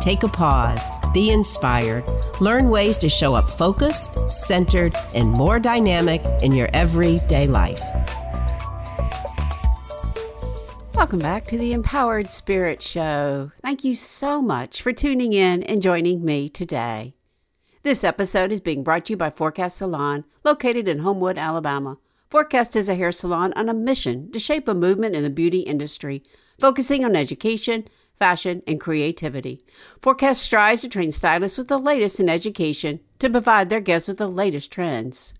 Take a pause, be inspired, learn ways to show up focused, centered, and more dynamic in your everyday life. Welcome back to the Empowered Spirit Show. Thank you so much for tuning in and joining me today. This episode is being brought to you by Forecast Salon, located in Homewood, Alabama. Forecast is a hair salon on a mission to shape a movement in the beauty industry, focusing on education, fashion, and creativity. Forecast strives to train stylists with the latest in education to provide their guests with the latest trends.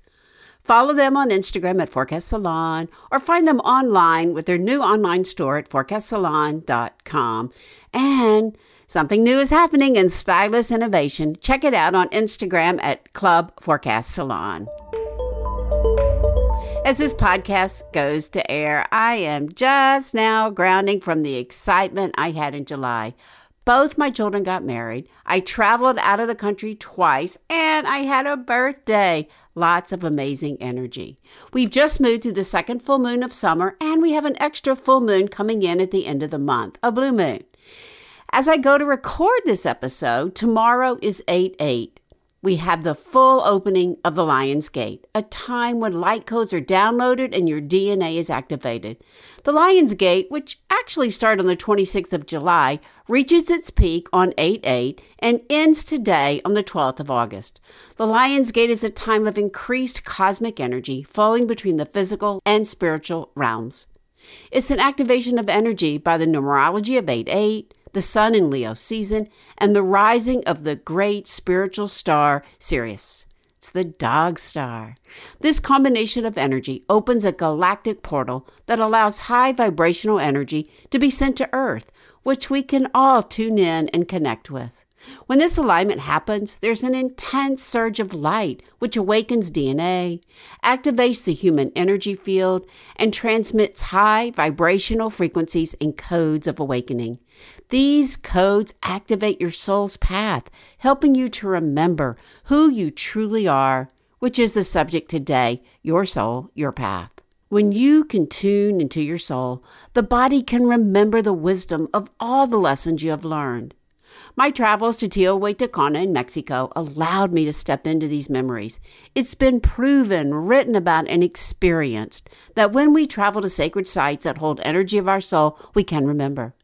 Follow them on Instagram at Forecast Salon or find them online with their new online store at forecastsalon.com. And something new is happening in stylist innovation. Check it out on Instagram at Club Forecast Salon. As this podcast goes to air, I am just now grounding from the excitement I had in July. Both my children got married. I traveled out of the country twice, and I had a birthday. Lots of amazing energy. We've just moved through the second full moon of summer, and we have an extra full moon coming in at the end of the month, a blue moon. As I go to record this episode, tomorrow is 8 8 we have the full opening of the Lion's Gate, a time when light codes are downloaded and your DNA is activated. The Lion's Gate, which actually started on the 26th of July, reaches its peak on 8 8 and ends today on the 12th of August. The Lion's Gate is a time of increased cosmic energy flowing between the physical and spiritual realms. It's an activation of energy by the numerology of 8 8 the sun in Leo season, and the rising of the great spiritual star Sirius. It's the dog star. This combination of energy opens a galactic portal that allows high vibrational energy to be sent to Earth, which we can all tune in and connect with. When this alignment happens, there's an intense surge of light which awakens DNA, activates the human energy field, and transmits high vibrational frequencies and codes of awakening. These codes activate your soul's path, helping you to remember who you truly are, which is the subject today your soul, your path. When you can tune into your soul, the body can remember the wisdom of all the lessons you have learned. My travels to Teotihuacana in Mexico allowed me to step into these memories. It's been proven, written about, and experienced that when we travel to sacred sites that hold energy of our soul, we can remember.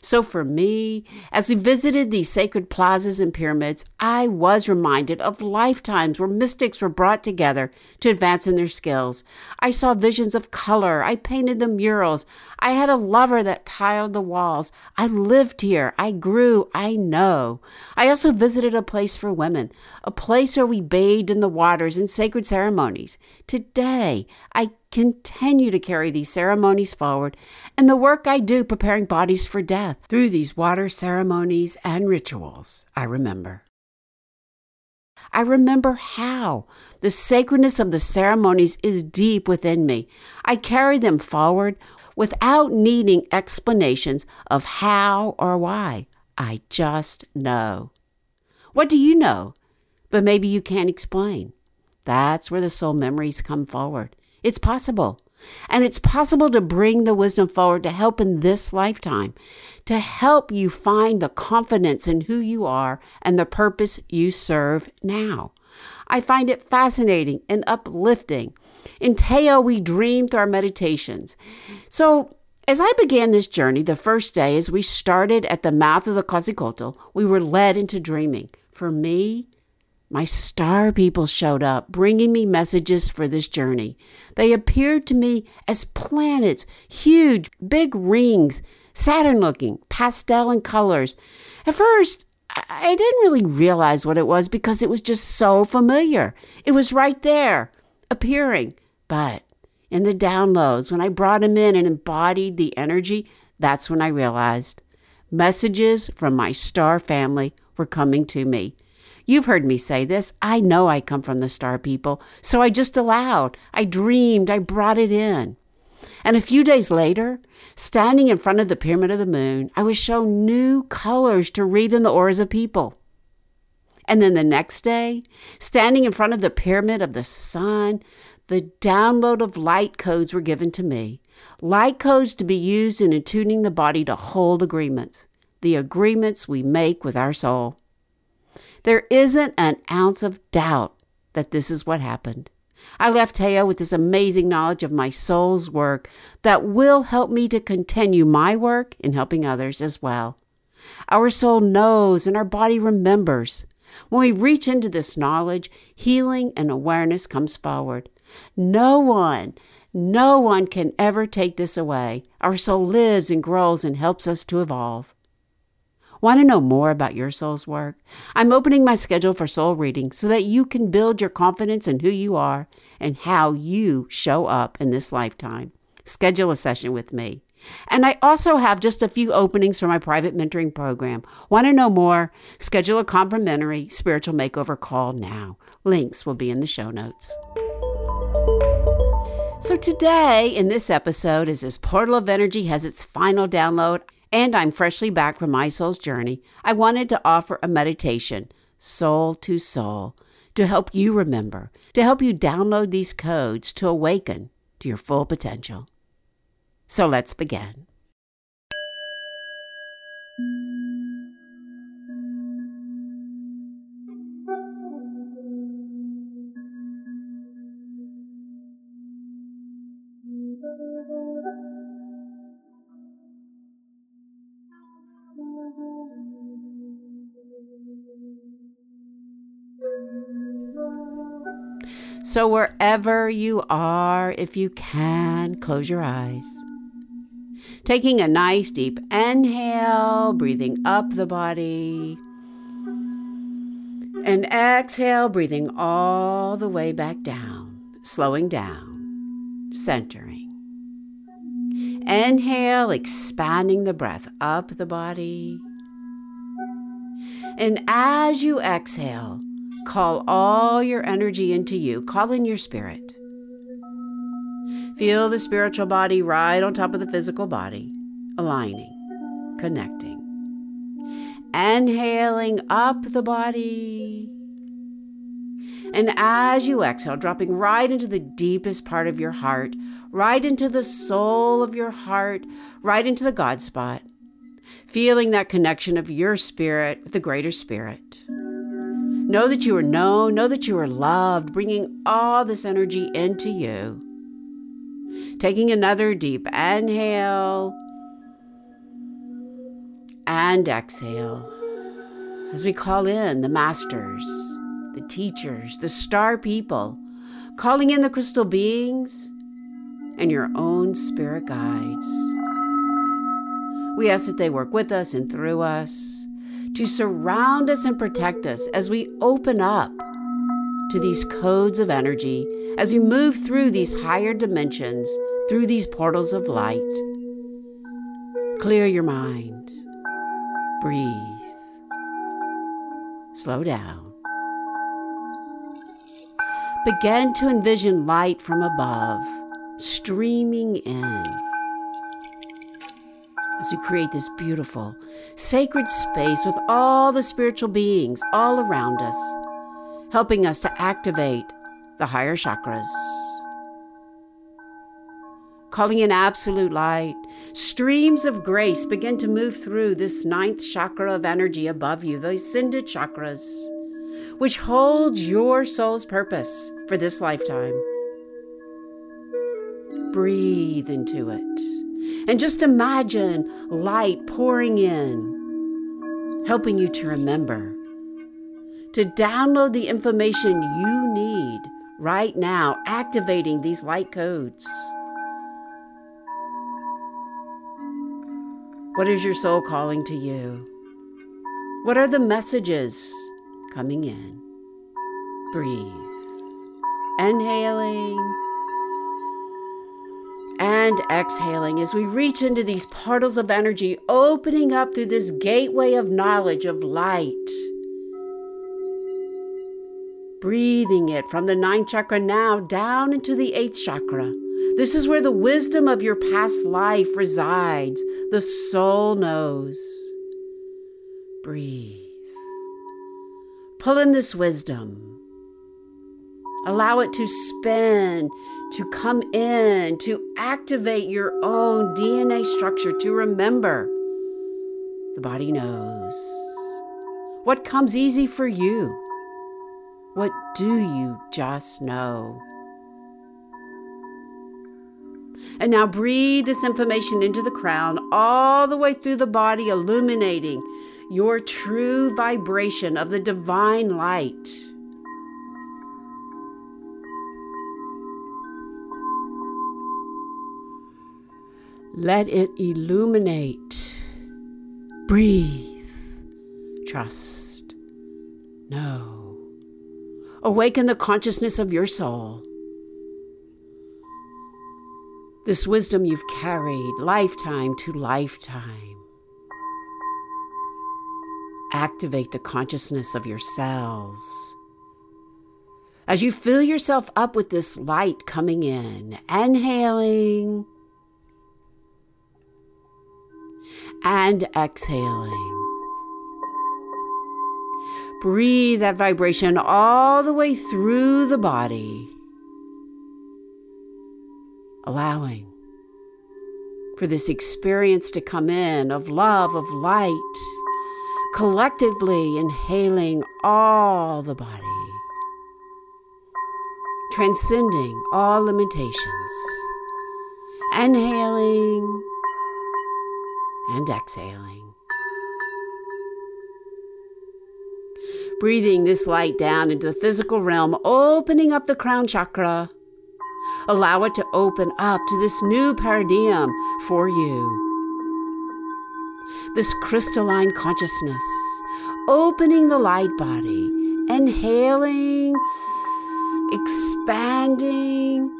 So for me, as we visited these sacred plazas and pyramids, I was reminded of lifetimes where mystics were brought together to advance in their skills. I saw visions of color. I painted the murals. I had a lover that tiled the walls. I lived here. I grew. I know. I also visited a place for women, a place where we bathed in the waters in sacred ceremonies. Today, I continue to carry these ceremonies forward and the work I do preparing bodies for death through these water ceremonies and rituals. I remember. I remember how the sacredness of the ceremonies is deep within me. I carry them forward without needing explanations of how or why. I just know. What do you know? But maybe you can't explain. That's where the soul memories come forward. It's possible. And it's possible to bring the wisdom forward to help in this lifetime, to help you find the confidence in who you are and the purpose you serve now. I find it fascinating and uplifting. In Teo, we dream through our meditations. So, as I began this journey the first day, as we started at the mouth of the Quetzalcoatl, we were led into dreaming. For me, my star people showed up, bringing me messages for this journey. They appeared to me as planets, huge, big rings, Saturn looking, pastel in colors. At first, I didn't really realize what it was because it was just so familiar. It was right there, appearing. But in the downloads, when I brought him in and embodied the energy, that's when I realized messages from my star family were coming to me. You've heard me say this. I know I come from the star people, so I just allowed. I dreamed, I brought it in. And a few days later, standing in front of the Pyramid of the Moon, I was shown new colors to read in the auras of people. And then the next day, standing in front of the Pyramid of the Sun, the download of light codes were given to me. Light codes to be used in attuning the body to hold agreements, the agreements we make with our soul. There isn't an ounce of doubt that this is what happened. I left Teo with this amazing knowledge of my soul's work that will help me to continue my work in helping others as well. Our soul knows and our body remembers. When we reach into this knowledge, healing and awareness comes forward. No one, no one can ever take this away. Our soul lives and grows and helps us to evolve. Want to know more about your soul's work? I'm opening my schedule for soul reading so that you can build your confidence in who you are and how you show up in this lifetime. Schedule a session with me. And I also have just a few openings for my private mentoring program. Want to know more? Schedule a complimentary spiritual makeover call now. Links will be in the show notes. So, today in this episode, as this portal of energy has its final download, and I'm freshly back from my soul's journey, I wanted to offer a meditation, soul to soul, to help you remember, to help you download these codes to awaken to your full potential. So let's begin. So, wherever you are, if you can, close your eyes. Taking a nice deep inhale, breathing up the body. And exhale, breathing all the way back down, slowing down, centering. Inhale, expanding the breath up the body. And as you exhale, Call all your energy into you. Call in your spirit. Feel the spiritual body right on top of the physical body, aligning, connecting. Inhaling up the body. And as you exhale, dropping right into the deepest part of your heart, right into the soul of your heart, right into the God spot, feeling that connection of your spirit with the greater spirit. Know that you are known, know that you are loved, bringing all this energy into you. Taking another deep inhale and exhale as we call in the masters, the teachers, the star people, calling in the crystal beings and your own spirit guides. We ask that they work with us and through us to surround us and protect us as we open up to these codes of energy, as we move through these higher dimensions, through these portals of light. Clear your mind. Breathe. Slow down. Begin to envision light from above streaming in as we create this beautiful, sacred space with all the spiritual beings all around us, helping us to activate the higher chakras. Calling in absolute light, streams of grace begin to move through this ninth chakra of energy above you, the ascended chakras, which holds your soul's purpose for this lifetime. Breathe into it. And just imagine light pouring in, helping you to remember, to download the information you need right now, activating these light codes. What is your soul calling to you? What are the messages coming in? Breathe. Inhaling and exhaling as we reach into these portals of energy, opening up through this gateway of knowledge of light. breathing it from the ninth chakra now down into the eighth chakra. This is where the wisdom of your past life resides. The soul knows. Breathe. Pull in this wisdom. Allow it to spin, to come in, to activate your own DNA structure, to remember. The body knows. What comes easy for you? What do you just know? And now breathe this information into the crown, all the way through the body, illuminating your true vibration of the divine light. Let it illuminate. Breathe. Trust. Know. Awaken the consciousness of your soul. This wisdom you've carried lifetime to lifetime. Activate the consciousness of your cells. As you fill yourself up with this light coming in, inhaling and exhaling. Breathe that vibration all the way through the body, allowing for this experience to come in of love, of light, collectively inhaling all the body, transcending all limitations, inhaling and exhaling. Breathing this light down into the physical realm, opening up the crown chakra. Allow it to open up to this new paradigm for you. This crystalline consciousness, opening the light body, inhaling, expanding,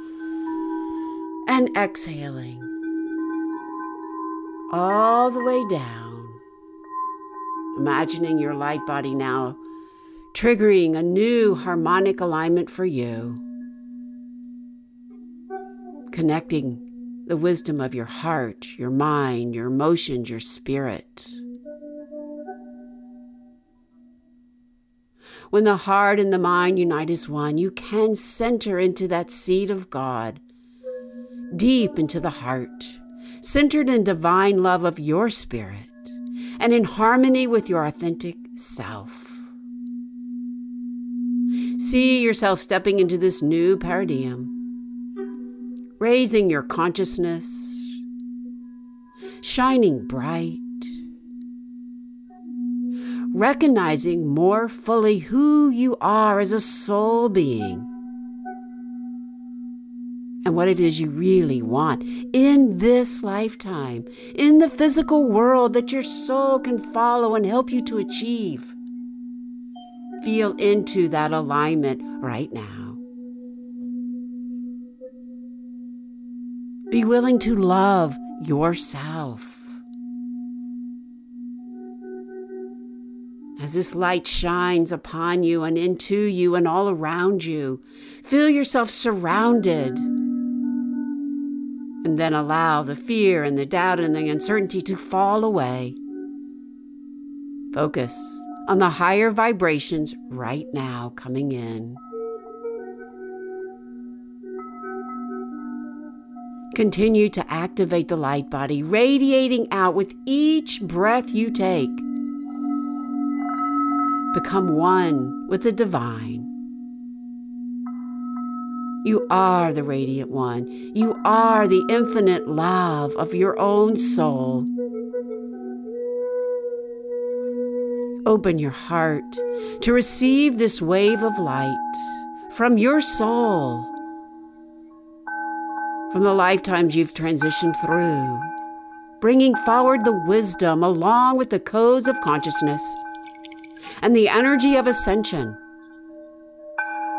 and exhaling all the way down. Imagining your light body now triggering a new harmonic alignment for you. Connecting the wisdom of your heart, your mind, your emotions, your spirit. When the heart and the mind unite as one, you can center into that seed of God, deep into the heart centered in divine love of your spirit and in harmony with your authentic self. See yourself stepping into this new paradigm, raising your consciousness, shining bright, recognizing more fully who you are as a soul being and what it is you really want in this lifetime, in the physical world that your soul can follow and help you to achieve. Feel into that alignment right now. Be willing to love yourself. As this light shines upon you and into you and all around you, feel yourself surrounded and then allow the fear and the doubt and the uncertainty to fall away. Focus on the higher vibrations right now coming in. Continue to activate the light body, radiating out with each breath you take. Become one with the divine. You are the radiant one. You are the infinite love of your own soul. Open your heart to receive this wave of light from your soul, from the lifetimes you've transitioned through, bringing forward the wisdom along with the codes of consciousness and the energy of ascension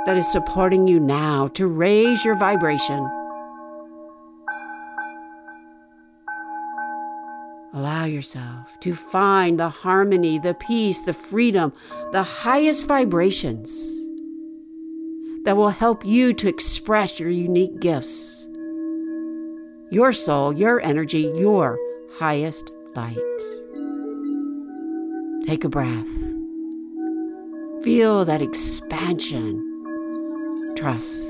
that is supporting you now to raise your vibration. Allow yourself to find the harmony, the peace, the freedom, the highest vibrations that will help you to express your unique gifts, your soul, your energy, your highest light. Take a breath. Feel that expansion. Trust.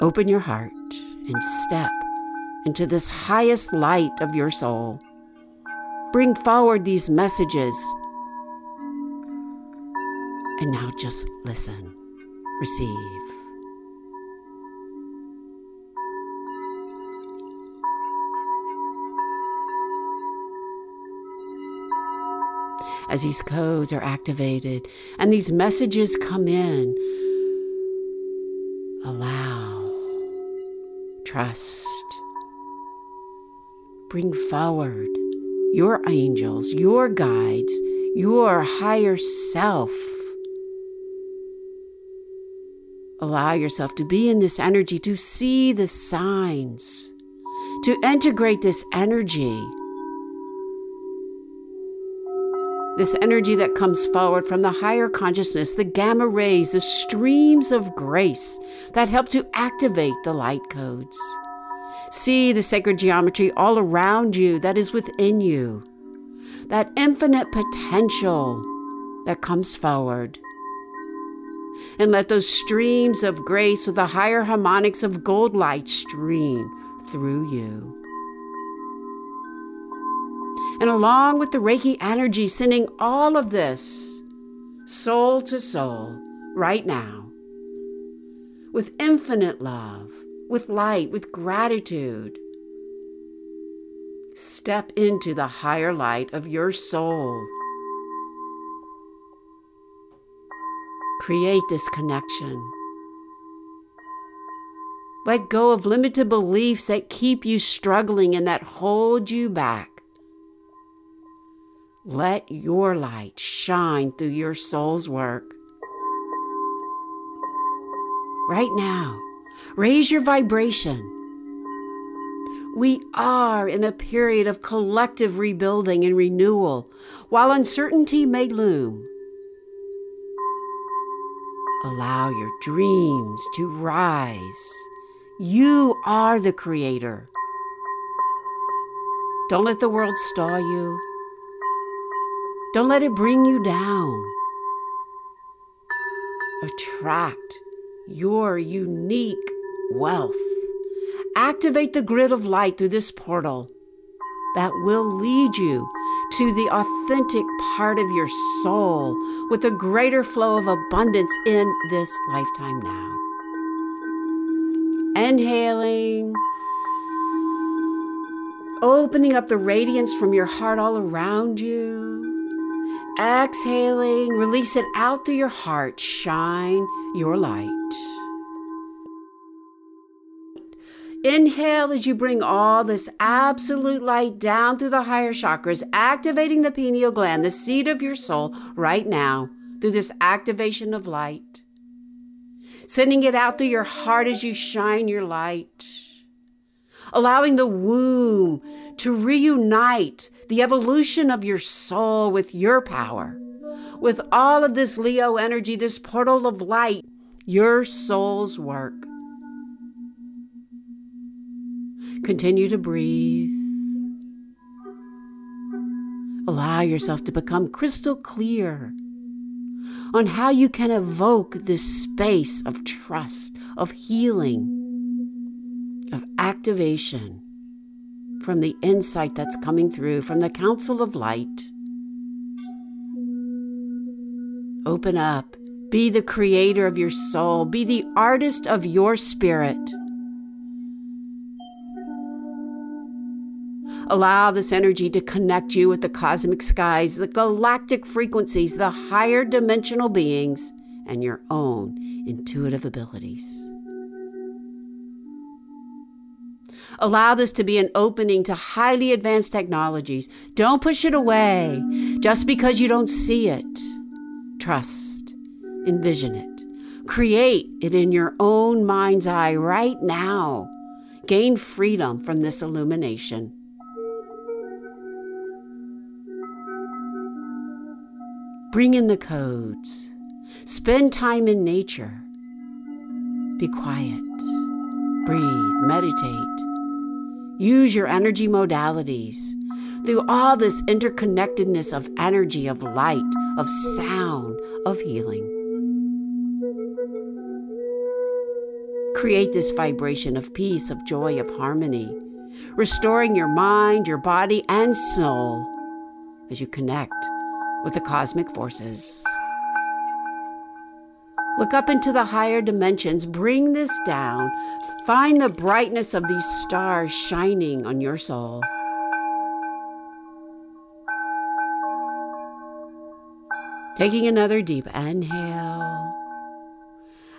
Open your heart and step into this highest light of your soul. Bring forward these messages. And now just listen, receive. As these codes are activated and these messages come in, allow, trust, bring forward your angels, your guides, your higher self. Allow yourself to be in this energy, to see the signs, to integrate this energy. This energy that comes forward from the higher consciousness, the gamma rays, the streams of grace that help to activate the light codes. See the sacred geometry all around you that is within you, that infinite potential that comes forward. And let those streams of grace with the higher harmonics of gold light stream through you. And along with the Reiki energy, sending all of this soul to soul right now with infinite love with light, with gratitude. Step into the higher light of your soul. Create this connection. Let go of limited beliefs that keep you struggling and that hold you back. Let your light shine through your soul's work. Right now, Raise your vibration. We are in a period of collective rebuilding and renewal while uncertainty may loom. Allow your dreams to rise. You are the creator. Don't let the world stall you. Don't let it bring you down. Attract your unique wealth. Activate the grid of light through this portal that will lead you to the authentic part of your soul with a greater flow of abundance in this lifetime now. Inhaling, opening up the radiance from your heart all around you. Exhaling, release it out through your heart. Shine your light. Inhale as you bring all this absolute light down through the higher chakras, activating the pineal gland, the seat of your soul, right now through this activation of light. Sending it out through your heart as you shine your light. Allowing the womb to reunite the evolution of your soul with your power. With all of this Leo energy, this portal of light, your soul's work. Continue to breathe. Allow yourself to become crystal clear on how you can evoke this space of trust, of healing, of activation from the insight that's coming through from the Council of Light. Open up. Be the creator of your soul. Be the artist of your spirit. Allow this energy to connect you with the cosmic skies, the galactic frequencies, the higher dimensional beings, and your own intuitive abilities. Allow this to be an opening to highly advanced technologies. Don't push it away just because you don't see it. Trust, envision it, create it in your own mind's eye right now. Gain freedom from this illumination. Bring in the codes. Spend time in nature. Be quiet. Breathe. Meditate. Use your energy modalities through all this interconnectedness of energy, of light, of sound, of healing. Create this vibration of peace, of joy, of harmony, restoring your mind, your body, and soul as you connect with the cosmic forces. Look up into the higher dimensions, bring this down, find the brightness of these stars shining on your soul. Taking another deep inhale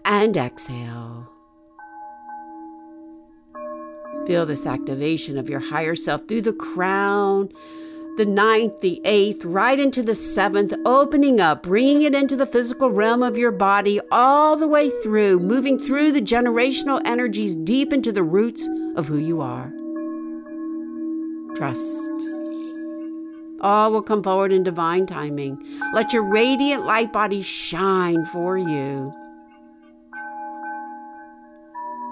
and exhale. Feel this activation of your higher self through the crown, the ninth, the eighth, right into the seventh, opening up, bringing it into the physical realm of your body, all the way through, moving through the generational energies deep into the roots of who you are. Trust. All will come forward in divine timing. Let your radiant light body shine for you.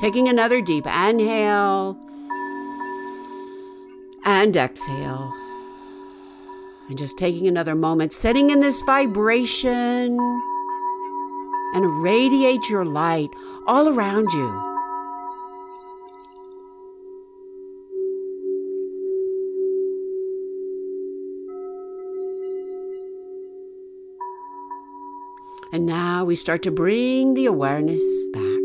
Taking another deep inhale and exhale. And just taking another moment, sitting in this vibration and radiate your light all around you. And now we start to bring the awareness back.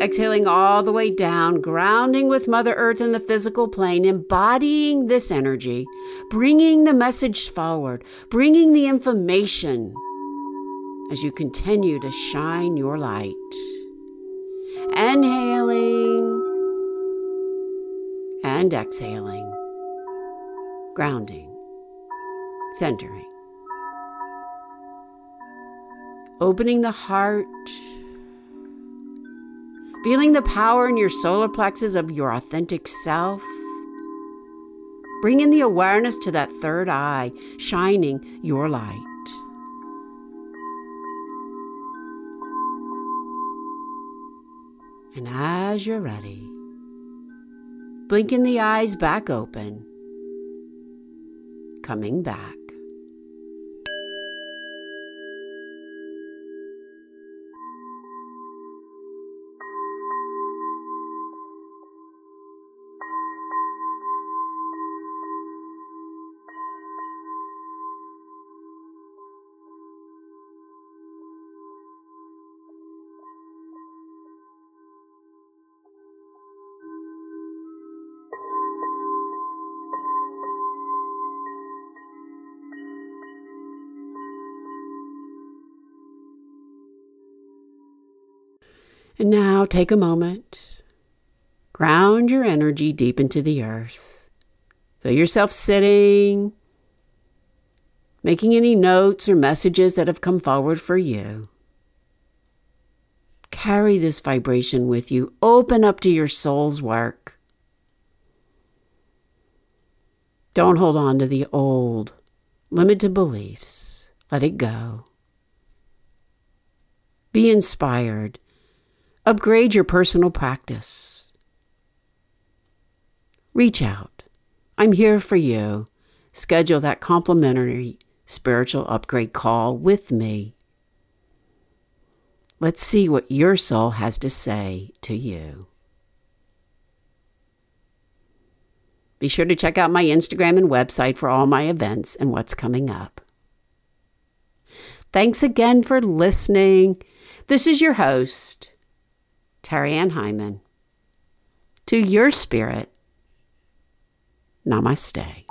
Exhaling all the way down, grounding with Mother Earth in the physical plane, embodying this energy, bringing the message forward, bringing the information as you continue to shine your light. Inhaling and exhaling, grounding, centering, opening the heart feeling the power in your solar plexus of your authentic self. Bringing the awareness to that third eye, shining your light. And as you're ready, blinking the eyes back open, coming back. And now take a moment, ground your energy deep into the earth. Feel yourself sitting, making any notes or messages that have come forward for you. Carry this vibration with you. Open up to your soul's work. Don't hold on to the old, limited beliefs. Let it go. Be inspired Upgrade your personal practice. Reach out. I'm here for you. Schedule that complimentary spiritual upgrade call with me. Let's see what your soul has to say to you. Be sure to check out my Instagram and website for all my events and what's coming up. Thanks again for listening. This is your host, Terry Ann Hyman. To your spirit, namaste.